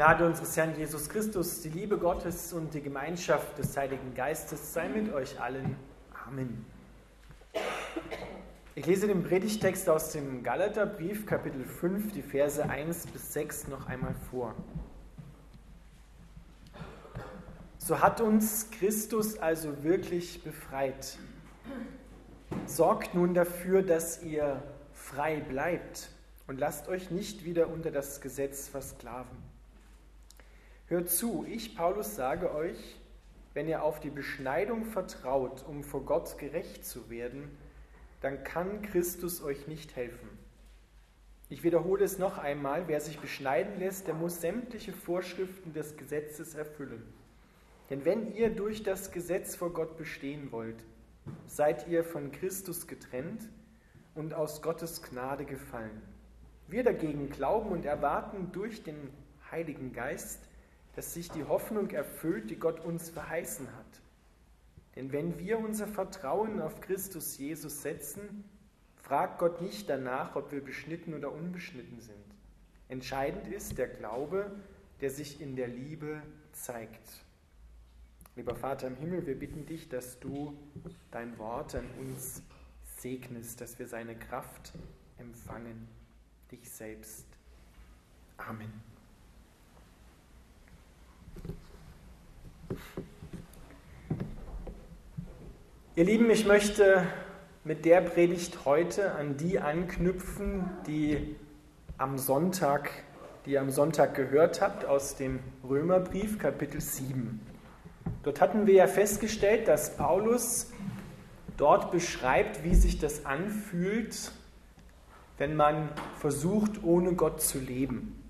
Gnade unseres Herrn Jesus Christus, die Liebe Gottes und die Gemeinschaft des Heiligen Geistes sei mit euch allen. Amen. Ich lese den Predigtext aus dem Galaterbrief, Kapitel 5, die Verse 1 bis 6 noch einmal vor. So hat uns Christus also wirklich befreit. Sorgt nun dafür, dass ihr frei bleibt und lasst euch nicht wieder unter das Gesetz versklaven. Hört zu, ich, Paulus, sage euch, wenn ihr auf die Beschneidung vertraut, um vor Gott gerecht zu werden, dann kann Christus euch nicht helfen. Ich wiederhole es noch einmal, wer sich beschneiden lässt, der muss sämtliche Vorschriften des Gesetzes erfüllen. Denn wenn ihr durch das Gesetz vor Gott bestehen wollt, seid ihr von Christus getrennt und aus Gottes Gnade gefallen. Wir dagegen glauben und erwarten durch den Heiligen Geist, dass sich die Hoffnung erfüllt, die Gott uns verheißen hat. Denn wenn wir unser Vertrauen auf Christus Jesus setzen, fragt Gott nicht danach, ob wir beschnitten oder unbeschnitten sind. Entscheidend ist der Glaube, der sich in der Liebe zeigt. Lieber Vater im Himmel, wir bitten dich, dass du dein Wort an uns segnest, dass wir seine Kraft empfangen, dich selbst. Amen. Ihr Lieben, ich möchte mit der Predigt heute an die anknüpfen, die am Sonntag, die ihr am Sonntag gehört habt aus dem Römerbrief Kapitel 7. Dort hatten wir ja festgestellt, dass Paulus dort beschreibt, wie sich das anfühlt, wenn man versucht, ohne Gott zu leben.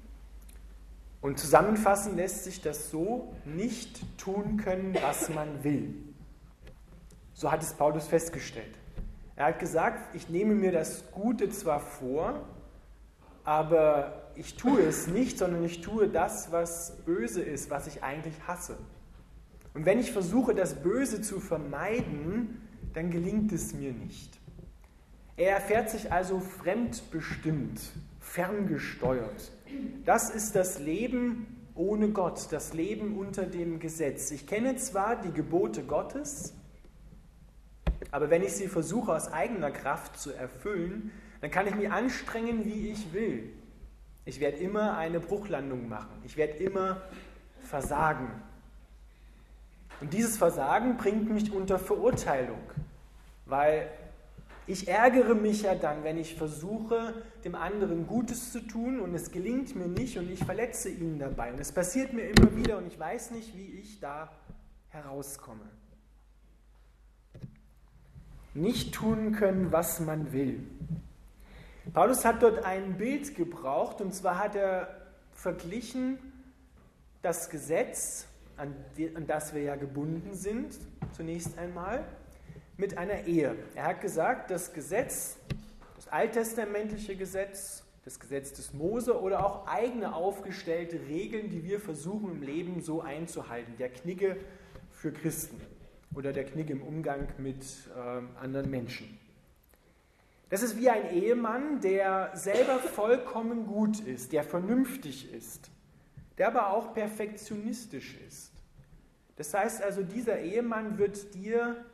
Und zusammenfassen lässt sich das so, nicht tun können, was man will. So hat es Paulus festgestellt. Er hat gesagt, ich nehme mir das Gute zwar vor, aber ich tue es nicht, sondern ich tue das, was böse ist, was ich eigentlich hasse. Und wenn ich versuche, das Böse zu vermeiden, dann gelingt es mir nicht. Er erfährt sich also fremdbestimmt, ferngesteuert. Das ist das Leben ohne Gott, das Leben unter dem Gesetz. Ich kenne zwar die Gebote Gottes, aber wenn ich sie versuche aus eigener Kraft zu erfüllen, dann kann ich mich anstrengen, wie ich will. Ich werde immer eine Bruchlandung machen. Ich werde immer versagen. Und dieses Versagen bringt mich unter Verurteilung, weil ich ärgere mich ja dann, wenn ich versuche, dem anderen Gutes zu tun und es gelingt mir nicht und ich verletze ihn dabei. Und es passiert mir immer wieder und ich weiß nicht, wie ich da herauskomme. Nicht tun können, was man will. Paulus hat dort ein Bild gebraucht und zwar hat er verglichen das Gesetz, an, das wir ja gebunden sind, zunächst einmal, mit einer Ehe. Er hat gesagt, das Gesetz, das alttestamentliche Gesetz, das Gesetz des Mose oder auch eigene aufgestellte Regeln, die wir versuchen im Leben so einzuhalten. Der Knigge für Christen oder der Knigge im Umgang mit äh, anderen Menschen. Das ist wie ein Ehemann, der selber vollkommen gut ist, der vernünftig ist, der aber auch perfektionistisch ist. Das heißt also, dieser Ehemann wird dir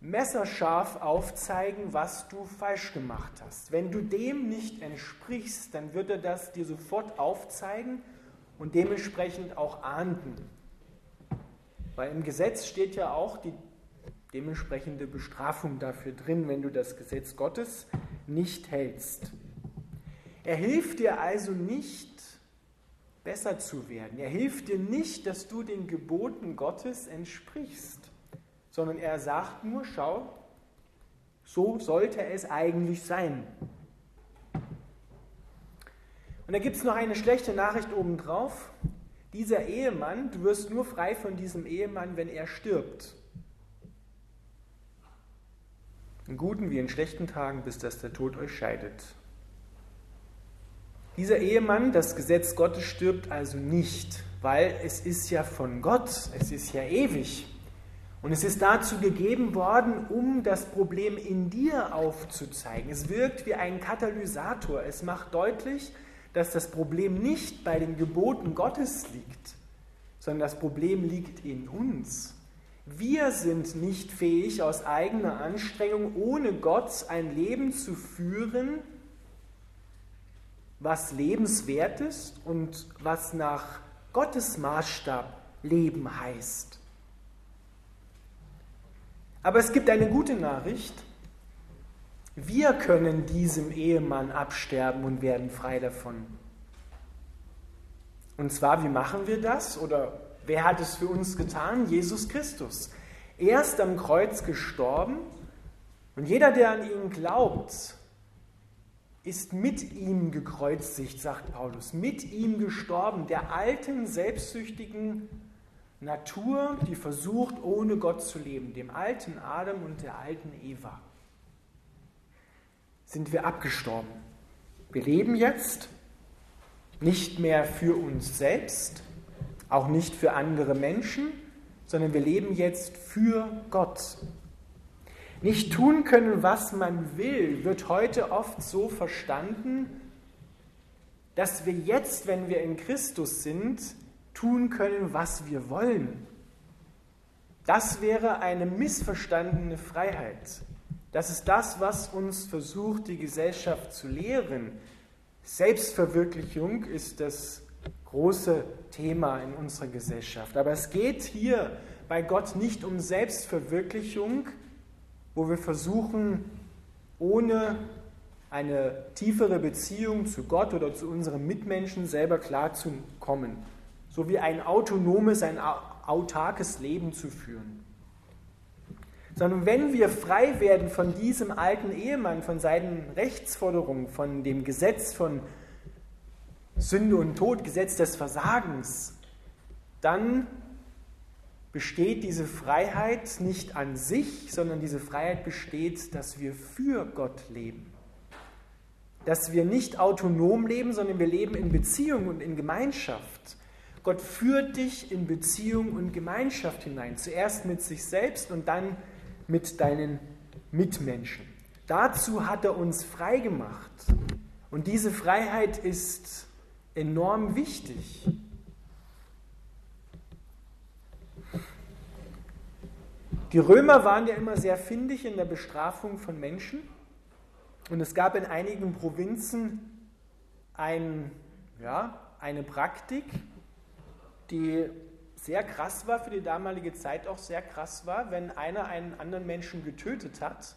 messerscharf aufzeigen, was du falsch gemacht hast. Wenn du dem nicht entsprichst, dann wird er das dir sofort aufzeigen und dementsprechend auch ahnden. Weil im Gesetz steht ja auch die dementsprechende Bestrafung dafür drin, wenn du das Gesetz Gottes nicht hältst. Er hilft dir also nicht, besser zu werden. Er hilft dir nicht, dass du den Geboten Gottes entsprichst sondern er sagt nur, schau, so sollte es eigentlich sein. Und da gibt es noch eine schlechte Nachricht obendrauf. Dieser Ehemann, du wirst nur frei von diesem Ehemann, wenn er stirbt. In guten wie in schlechten Tagen, bis dass der Tod euch scheidet. Dieser Ehemann, das Gesetz Gottes stirbt also nicht, weil es ist ja von Gott, es ist ja ewig. Und es ist dazu gegeben worden, um das Problem in dir aufzuzeigen. Es wirkt wie ein Katalysator. Es macht deutlich, dass das Problem nicht bei den Geboten Gottes liegt, sondern das Problem liegt in uns. Wir sind nicht fähig, aus eigener Anstrengung ohne Gott ein Leben zu führen, was lebenswert ist und was nach Gottes Maßstab Leben heißt. Aber es gibt eine gute Nachricht. Wir können diesem Ehemann absterben und werden frei davon. Und zwar, wie machen wir das? Oder wer hat es für uns getan? Jesus Christus. Er ist am Kreuz gestorben und jeder, der an ihn glaubt, ist mit ihm gekreuzigt, sagt Paulus, mit ihm gestorben, der alten, selbstsüchtigen Natur, die versucht, ohne Gott zu leben, dem alten Adam und der alten Eva, sind wir abgestorben. Wir leben jetzt nicht mehr für uns selbst, auch nicht für andere Menschen, sondern wir leben jetzt für Gott. Nicht tun können, was man will, wird heute oft so verstanden, dass wir jetzt, wenn wir in Christus sind, tun können, was wir wollen. Das wäre eine missverstandene Freiheit. Das ist das, was uns versucht, die Gesellschaft zu lehren. Selbstverwirklichung ist das große Thema in unserer Gesellschaft. Aber es geht hier bei Gott nicht um Selbstverwirklichung, wo wir versuchen, ohne eine tiefere Beziehung zu Gott oder zu unseren Mitmenschen selber klarzukommen, so wie ein autonomes, ein autarkes Leben zu führen. Sondern wenn wir frei werden von diesem alten Ehemann, von seinen Rechtsforderungen, von dem Gesetz von Sünde und Tod, Gesetz des Versagens, dann besteht diese Freiheit nicht an sich, sondern diese Freiheit besteht, dass wir für Gott leben. Dass wir nicht autonom leben, sondern wir leben in Beziehung und in Gemeinschaft. Gott führt dich in Beziehung und Gemeinschaft hinein. Zuerst mit sich selbst und dann mit deinen Mitmenschen. Dazu hat er uns frei gemacht. Und diese Freiheit ist enorm wichtig. Die Römer waren ja immer sehr findig in der Bestrafung von Menschen. Und es gab in einigen Provinzen ein, ja, eine Praktik, die sehr krass war, für die damalige Zeit auch sehr krass war. Wenn einer einen anderen Menschen getötet hat,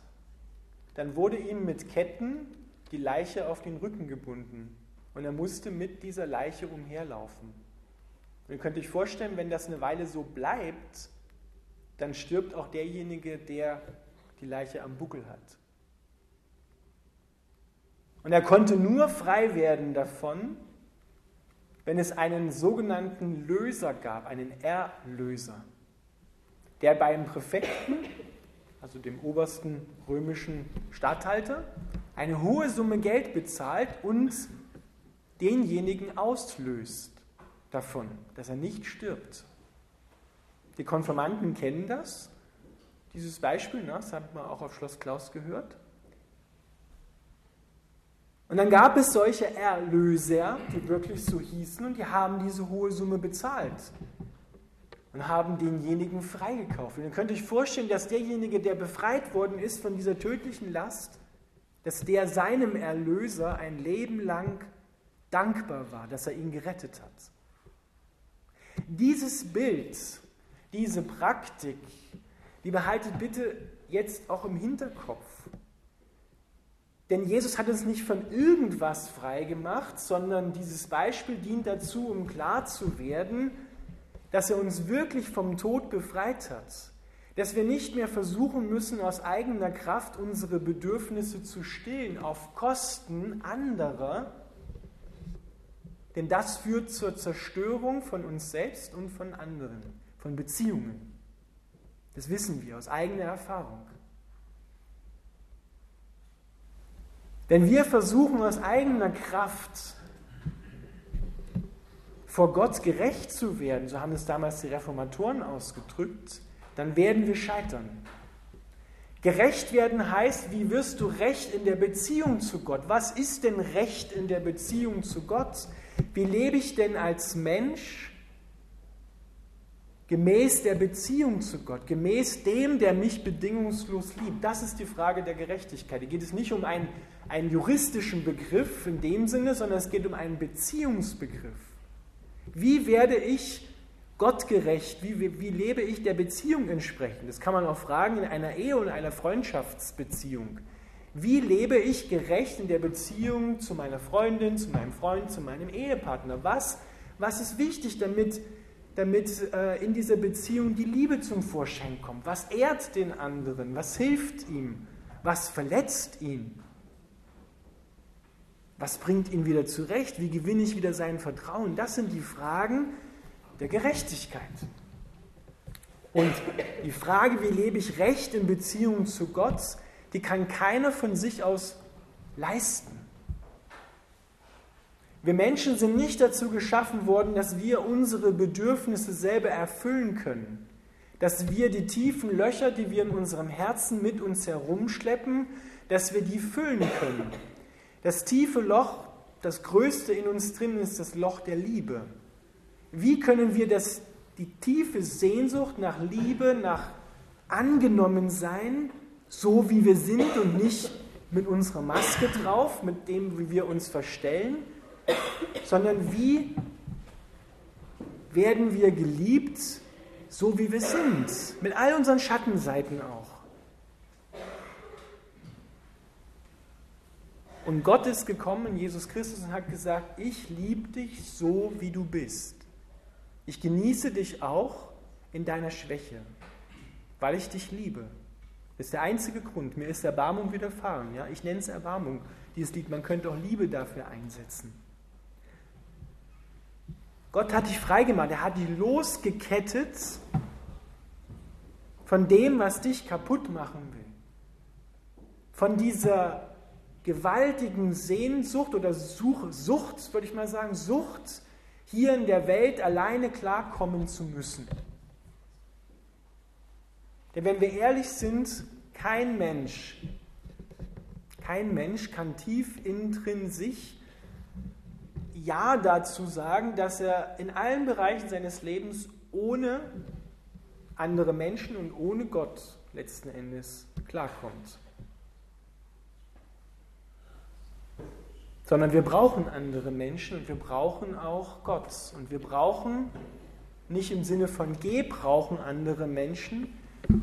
dann wurde ihm mit Ketten die Leiche auf den Rücken gebunden. Und er musste mit dieser Leiche umherlaufen. Und ihr könnt euch vorstellen, wenn das eine Weile so bleibt, dann stirbt auch derjenige, der die Leiche am Buckel hat. Und er konnte nur frei werden davon, wenn es einen sogenannten Löser gab, einen Erlöser, der beim Präfekten, also dem obersten römischen Statthalter, eine hohe Summe Geld bezahlt und denjenigen auslöst davon, dass er nicht stirbt. Die Konfirmanden kennen das, dieses Beispiel, das hat man auch auf Schloss Klaus gehört. Und dann gab es solche Erlöser, die wirklich so hießen, und die haben diese hohe Summe bezahlt und haben denjenigen freigekauft. Und ihr könnt euch vorstellen, dass derjenige, der befreit worden ist von dieser tödlichen Last, dass der seinem Erlöser ein Leben lang dankbar war, dass er ihn gerettet hat. Dieses Bild diese Praktik, die behaltet bitte jetzt auch im Hinterkopf. Denn Jesus hat uns nicht von irgendwas frei gemacht, sondern dieses Beispiel dient dazu, um klar zu werden, dass er uns wirklich vom Tod befreit hat. Dass wir nicht mehr versuchen müssen, aus eigener Kraft unsere Bedürfnisse zu stillen auf Kosten anderer, denn das führt zur Zerstörung von uns selbst und von anderen von Beziehungen. Das wissen wir aus eigener Erfahrung. Wenn wir versuchen aus eigener Kraft vor Gott gerecht zu werden, so haben es damals die Reformatoren ausgedrückt, dann werden wir scheitern. Gerecht werden heißt, wie wirst du recht in der Beziehung zu Gott? Was ist denn Recht in der Beziehung zu Gott? Wie lebe ich denn als Mensch gemäß der Beziehung zu Gott, gemäß dem, der mich bedingungslos liebt? Das ist die Frage der Gerechtigkeit. Hier geht es nicht um einen, einen juristischen Begriff in dem Sinne, sondern es geht um einen Beziehungsbegriff. Wie werde ich gottgerecht, wie, wie, wie lebe ich der Beziehung entsprechend? Das kann man auch fragen in einer Ehe und einer Freundschaftsbeziehung. Wie lebe ich gerecht in der Beziehung zu meiner Freundin, zu meinem Freund, zu meinem Ehepartner? Was, was ist wichtig, damit, damit äh, in dieser Beziehung die Liebe zum Vorschein kommt? Was ehrt den anderen? Was hilft ihm? Was verletzt ihn? Was bringt ihn wieder zurecht? Wie gewinne ich wieder sein Vertrauen? Das sind die Fragen, der Gerechtigkeit. Und die Frage, wie lebe ich Recht in Beziehung zu Gott, die kann keiner von sich aus leisten. Wir Menschen sind nicht dazu geschaffen worden, dass wir unsere Bedürfnisse selber erfüllen können, dass wir die tiefen Löcher, die wir in unserem Herzen mit uns herumschleppen, dass wir die füllen können. Das tiefe Loch, das größte in uns drin ist das Loch der Liebe. Wie können wir das, die tiefe Sehnsucht nach Liebe, nach Angenommensein, so wie wir sind und nicht mit unserer Maske drauf, mit dem, wie wir uns verstellen, sondern wie werden wir geliebt, so wie wir sind, mit all unseren Schattenseiten auch. Und Gott ist gekommen, Jesus Christus, und hat gesagt, ich liebe dich so, wie du bist. Ich genieße dich auch in deiner Schwäche, weil ich dich liebe. Das ist der einzige Grund. Mir ist Erbarmung widerfahren. Ja? Ich nenne es Erbarmung, dieses Lied. Man könnte auch Liebe dafür einsetzen. Gott hat dich freigemacht. Er hat dich losgekettet von dem, was dich kaputt machen will. Von dieser gewaltigen Sehnsucht oder Such, Sucht, würde ich mal sagen, Sucht hier in der Welt alleine klarkommen zu müssen. Denn wenn wir ehrlich sind, kein Mensch, kein Mensch kann tief sich Ja dazu sagen, dass er in allen Bereichen seines Lebens ohne andere Menschen und ohne Gott letzten Endes klarkommt. sondern wir brauchen andere Menschen und wir brauchen auch Gott. Und wir brauchen nicht im Sinne von gebrauchen andere Menschen,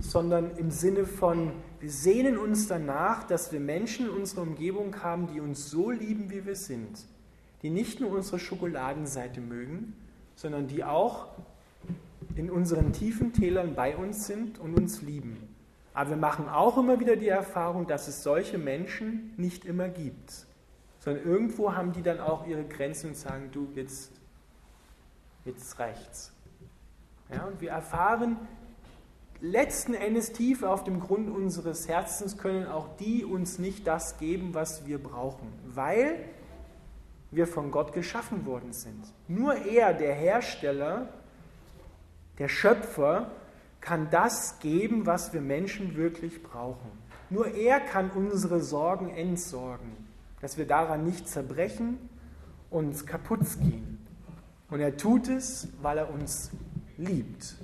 sondern im Sinne von, wir sehnen uns danach, dass wir Menschen in unserer Umgebung haben, die uns so lieben, wie wir sind, die nicht nur unsere Schokoladenseite mögen, sondern die auch in unseren tiefen Tälern bei uns sind und uns lieben. Aber wir machen auch immer wieder die Erfahrung, dass es solche Menschen nicht immer gibt sondern irgendwo haben die dann auch ihre Grenzen und sagen, du, jetzt, jetzt reicht's. Ja, und wir erfahren letzten Endes tief auf dem Grund unseres Herzens können auch die uns nicht das geben, was wir brauchen, weil wir von Gott geschaffen worden sind. Nur er, der Hersteller, der Schöpfer, kann das geben, was wir Menschen wirklich brauchen. Nur er kann unsere Sorgen entsorgen dass wir daran nicht zerbrechen und kaputt gehen. Und er tut es, weil er uns liebt.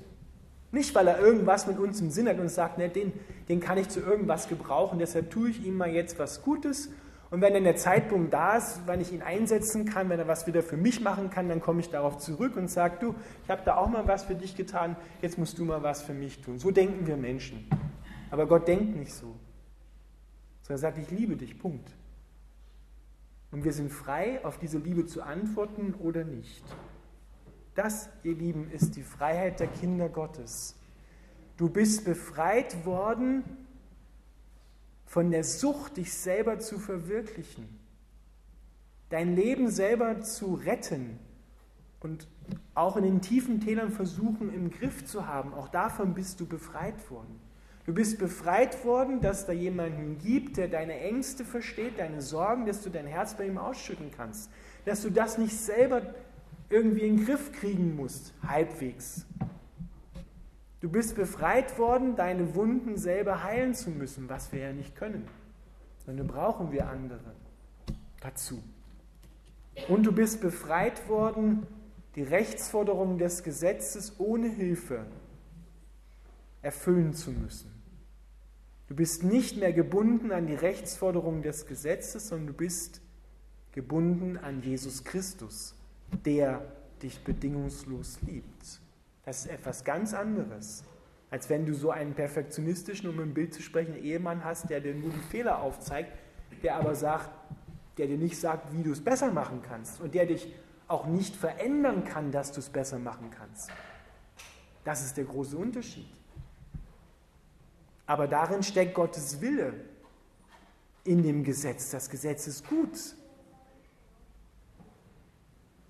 Nicht, weil er irgendwas mit uns im Sinn hat und sagt, ne, den, den kann ich zu irgendwas gebrauchen, deshalb tue ich ihm mal jetzt was Gutes. Und wenn dann der Zeitpunkt da ist, wenn ich ihn einsetzen kann, wenn er was wieder für mich machen kann, dann komme ich darauf zurück und sage, du, ich habe da auch mal was für dich getan, jetzt musst du mal was für mich tun. So denken wir Menschen. Aber Gott denkt nicht so. Sondern er sagt, ich liebe dich, Punkt. Und wir sind frei, auf diese Liebe zu antworten oder nicht. Das, ihr Lieben, ist die Freiheit der Kinder Gottes. Du bist befreit worden von der Sucht, dich selber zu verwirklichen, dein Leben selber zu retten und auch in den tiefen Tälern versuchen im Griff zu haben. Auch davon bist du befreit worden. Du bist befreit worden, dass da jemanden gibt, der deine Ängste versteht, deine Sorgen, dass du dein Herz bei ihm ausschütten kannst. Dass du das nicht selber irgendwie in den Griff kriegen musst, halbwegs. Du bist befreit worden, deine Wunden selber heilen zu müssen, was wir ja nicht können. Sondern brauchen wir andere dazu. Und du bist befreit worden, die Rechtsforderungen des Gesetzes ohne Hilfe erfüllen zu müssen. Du bist nicht mehr gebunden an die Rechtsforderungen des Gesetzes, sondern du bist gebunden an Jesus Christus, der dich bedingungslos liebt. Das ist etwas ganz anderes, als wenn du so einen perfektionistischen, um im Bild zu sprechen, Ehemann hast, der dir nur die Fehler aufzeigt, der aber sagt, der dir nicht sagt, wie du es besser machen kannst und der dich auch nicht verändern kann, dass du es besser machen kannst. Das ist der große Unterschied. Aber darin steckt Gottes Wille in dem Gesetz. Das Gesetz ist gut.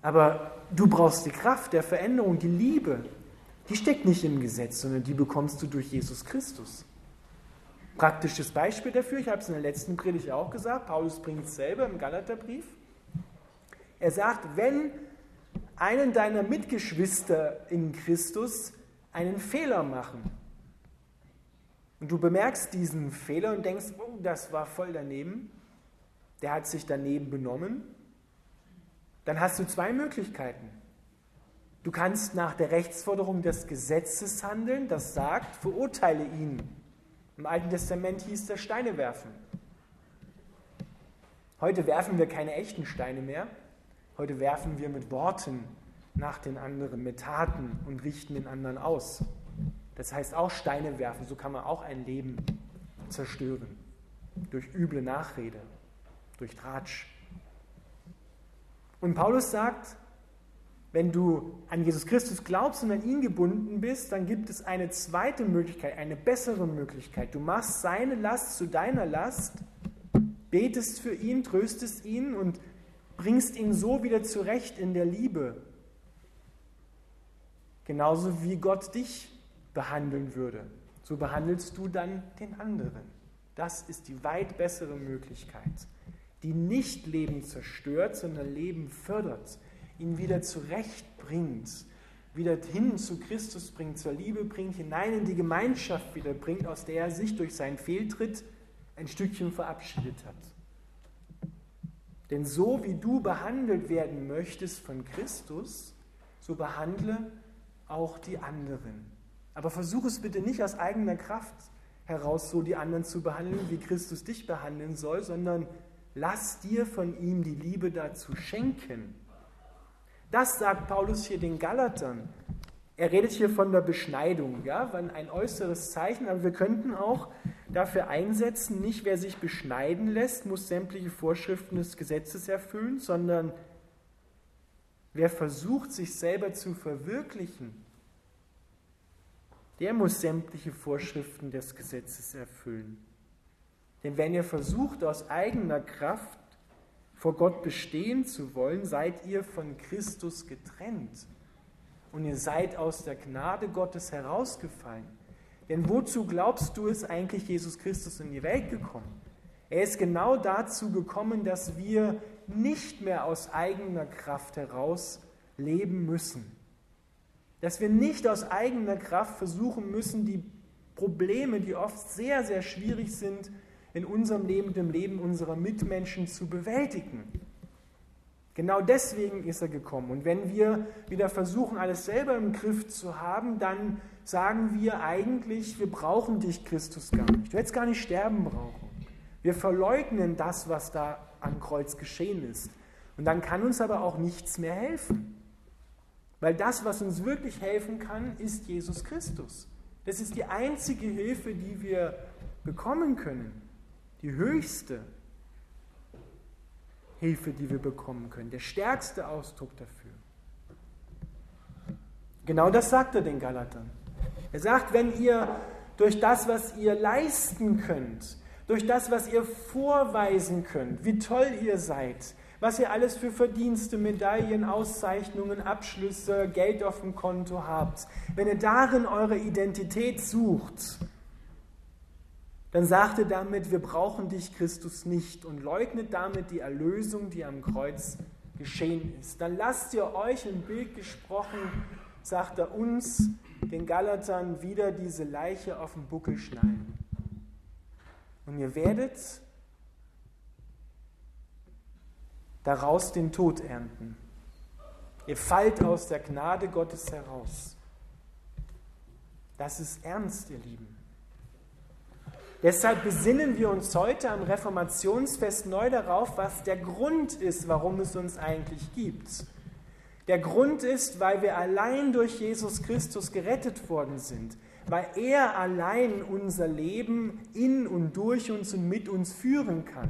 Aber du brauchst die Kraft der Veränderung, die Liebe. Die steckt nicht im Gesetz, sondern die bekommst du durch Jesus Christus. Praktisches Beispiel dafür, ich habe es in der letzten Predigt auch gesagt, Paulus bringt es selber im Galaterbrief. Er sagt, wenn einen deiner Mitgeschwister in Christus einen Fehler machen, und du bemerkst diesen Fehler und denkst, oh, das war voll daneben, der hat sich daneben benommen, dann hast du zwei Möglichkeiten. Du kannst nach der Rechtsforderung des Gesetzes handeln, das sagt, verurteile ihn. Im Alten Testament hieß das Steine werfen. Heute werfen wir keine echten Steine mehr. Heute werfen wir mit Worten nach den anderen, mit Taten und richten den anderen aus. Das heißt auch Steine werfen, so kann man auch ein Leben zerstören. Durch üble Nachrede, durch Tratsch. Und Paulus sagt, wenn du an Jesus Christus glaubst und an ihn gebunden bist, dann gibt es eine zweite Möglichkeit, eine bessere Möglichkeit. Du machst seine Last zu deiner Last, betest für ihn, tröstest ihn und bringst ihn so wieder zurecht in der Liebe. Genauso wie Gott dich behandeln würde. So behandelst du dann den anderen. Das ist die weit bessere Möglichkeit, die nicht Leben zerstört, sondern Leben fördert, ihn wieder zurechtbringt, wieder hin zu Christus bringt, zur Liebe bringt, hinein in die Gemeinschaft wieder bringt, aus der er sich durch seinen Fehltritt ein Stückchen verabschiedet hat. Denn so wie du behandelt werden möchtest von Christus, so behandle auch die anderen. Aber versuch es bitte nicht aus eigener Kraft heraus, so die anderen zu behandeln, wie Christus dich behandeln soll, sondern lass dir von ihm die Liebe dazu schenken. Das sagt Paulus hier den Galatern. Er redet hier von der Beschneidung, ja, ein äußeres Zeichen, aber wir könnten auch dafür einsetzen, nicht wer sich beschneiden lässt, muss sämtliche Vorschriften des Gesetzes erfüllen, sondern wer versucht, sich selber zu verwirklichen, der muss sämtliche Vorschriften des Gesetzes erfüllen. Denn wenn ihr versucht, aus eigener Kraft vor Gott bestehen zu wollen, seid ihr von Christus getrennt und ihr seid aus der Gnade Gottes herausgefallen. Denn wozu glaubst du, ist eigentlich Jesus Christus in die Welt gekommen? Er ist genau dazu gekommen, dass wir nicht mehr aus eigener Kraft heraus leben müssen, dass wir nicht aus eigener Kraft versuchen müssen, die Probleme, die oft sehr, sehr schwierig sind, in unserem Leben, dem Leben unserer Mitmenschen zu bewältigen. Genau deswegen ist er gekommen. Und wenn wir wieder versuchen, alles selber im Griff zu haben, dann sagen wir eigentlich, wir brauchen dich, Christus, gar nicht. Du hättest gar nicht sterben brauchen. Wir verleugnen das, was da am Kreuz geschehen ist. Und dann kann uns aber auch nichts mehr helfen. Weil das, was uns wirklich helfen kann, ist Jesus Christus. Das ist die einzige Hilfe, die wir bekommen können. Die höchste Hilfe, die wir bekommen können. Der stärkste Ausdruck dafür. Genau das sagt er den Galatern. Er sagt, wenn ihr durch das, was ihr leisten könnt, durch das, was ihr vorweisen könnt, wie toll ihr seid, was ihr alles für Verdienste, Medaillen, Auszeichnungen, Abschlüsse, Geld auf dem Konto habt, wenn ihr darin eure Identität sucht, dann sagt ihr damit, wir brauchen dich, Christus, nicht und leugnet damit die Erlösung, die am Kreuz geschehen ist. Dann lasst ihr euch im Bild gesprochen sagt er uns, den Galatern, wieder diese Leiche auf den Buckel schnallen. Und ihr werdet daraus den Tod ernten. Ihr fallt aus der Gnade Gottes heraus. Das ist ernst, ihr Lieben. Deshalb besinnen wir uns heute am Reformationsfest neu darauf, was der Grund ist, warum es uns eigentlich gibt. Der Grund ist, weil wir allein durch Jesus Christus gerettet worden sind, weil er allein unser Leben in und durch uns und mit uns führen kann.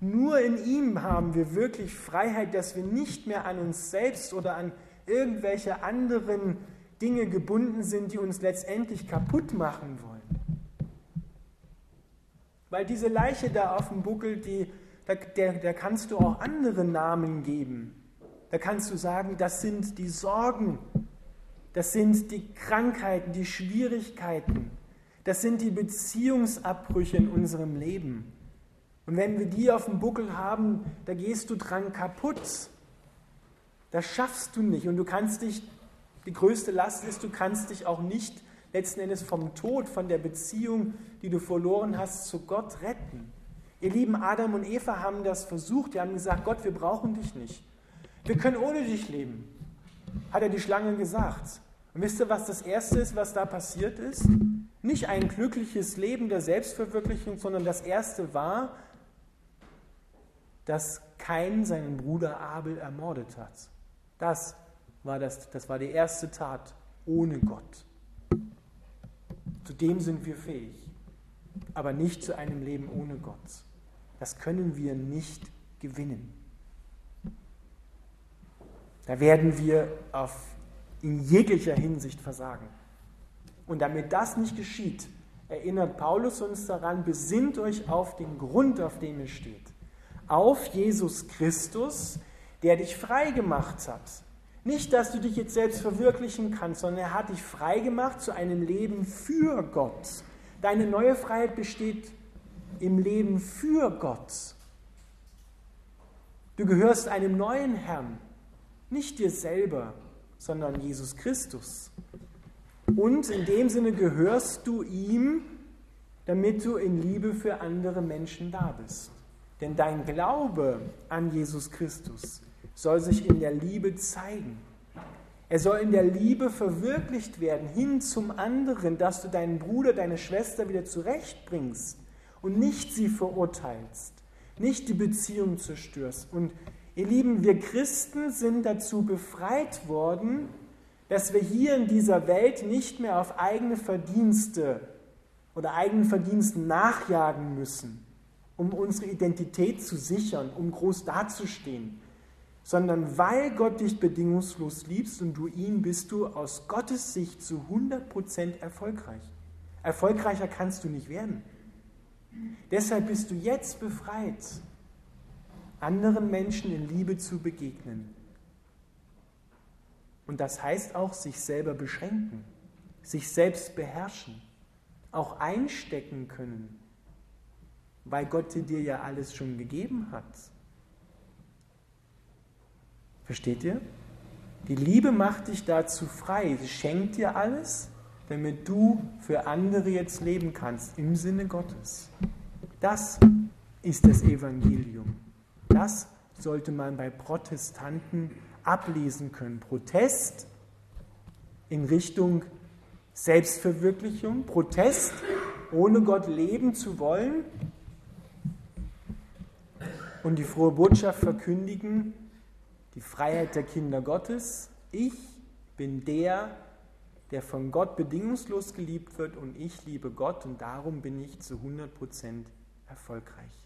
Nur in ihm haben wir wirklich Freiheit, dass wir nicht mehr an uns selbst oder an irgendwelche anderen Dinge gebunden sind, die uns letztendlich kaputt machen wollen. Weil diese Leiche da auf dem Buckel, die, da, der, der kannst du auch andere Namen geben. Da kannst du sagen, das sind die Sorgen, das sind die Krankheiten, die Schwierigkeiten, das sind die Beziehungsabbrüche in unserem Leben. Und wenn wir die auf dem Buckel haben, da gehst du dran kaputt. Das schaffst du nicht. Und du kannst dich, die größte Last ist, du kannst dich auch nicht letzten Endes vom Tod, von der Beziehung, die du verloren hast, zu Gott retten. Ihr lieben Adam und Eva haben das versucht. Die haben gesagt, Gott, wir brauchen dich nicht. Wir können ohne dich leben. Hat er die Schlange gesagt. Und wisst ihr, was das Erste ist, was da passiert ist? Nicht ein glückliches Leben der Selbstverwirklichung, sondern das Erste war, dass Kain seinen Bruder Abel ermordet hat. Das war, das, das war die erste Tat ohne Gott. Zu dem sind wir fähig, aber nicht zu einem Leben ohne Gott. Das können wir nicht gewinnen. Da werden wir auf, in jeglicher Hinsicht versagen. Und damit das nicht geschieht, erinnert Paulus uns daran, besinnt euch auf den Grund, auf dem ihr steht. Auf Jesus Christus, der dich frei gemacht hat nicht, dass du dich jetzt selbst verwirklichen kannst, sondern er hat dich frei gemacht zu einem Leben für Gott. Deine neue Freiheit besteht im Leben für Gott. Du gehörst einem neuen Herrn, nicht dir selber, sondern Jesus Christus. Und in dem Sinne gehörst du ihm, damit du in Liebe für andere Menschen da bist. Denn dein Glaube an Jesus Christus soll sich in der Liebe zeigen. Er soll in der Liebe verwirklicht werden, hin zum anderen, dass du deinen Bruder, deine Schwester wieder zurechtbringst und nicht sie verurteilst, nicht die Beziehung zerstörst. Und ihr Lieben, wir Christen sind dazu befreit worden, dass wir hier in dieser Welt nicht mehr auf eigene Verdienste oder eigenen Verdiensten nachjagen müssen, um unsere Identität zu sichern, um groß dazustehen, sondern weil Gott dich bedingungslos liebst und du ihn, bist du aus Gottes Sicht zu 100% erfolgreich. Erfolgreicher kannst du nicht werden. Deshalb bist du jetzt befreit, anderen Menschen in Liebe zu begegnen. Und das heißt auch, sich selber beschränken, sich selbst beherrschen, auch einstecken können, weil Gott dir ja alles schon gegeben hat. Versteht ihr? Die Liebe macht dich dazu frei. Sie schenkt dir alles, damit du für andere jetzt leben kannst im Sinne Gottes. Das ist das Evangelium. Das sollte man bei Protestanten ablesen können. Protest in Richtung Selbstverwirklichung, Protest, ohne Gott leben zu wollen und die frohe Botschaft verkündigen, die Freiheit der Kinder Gottes. Ich bin der, der von Gott bedingungslos geliebt wird und ich liebe Gott und darum bin ich zu 100% erfolgreich.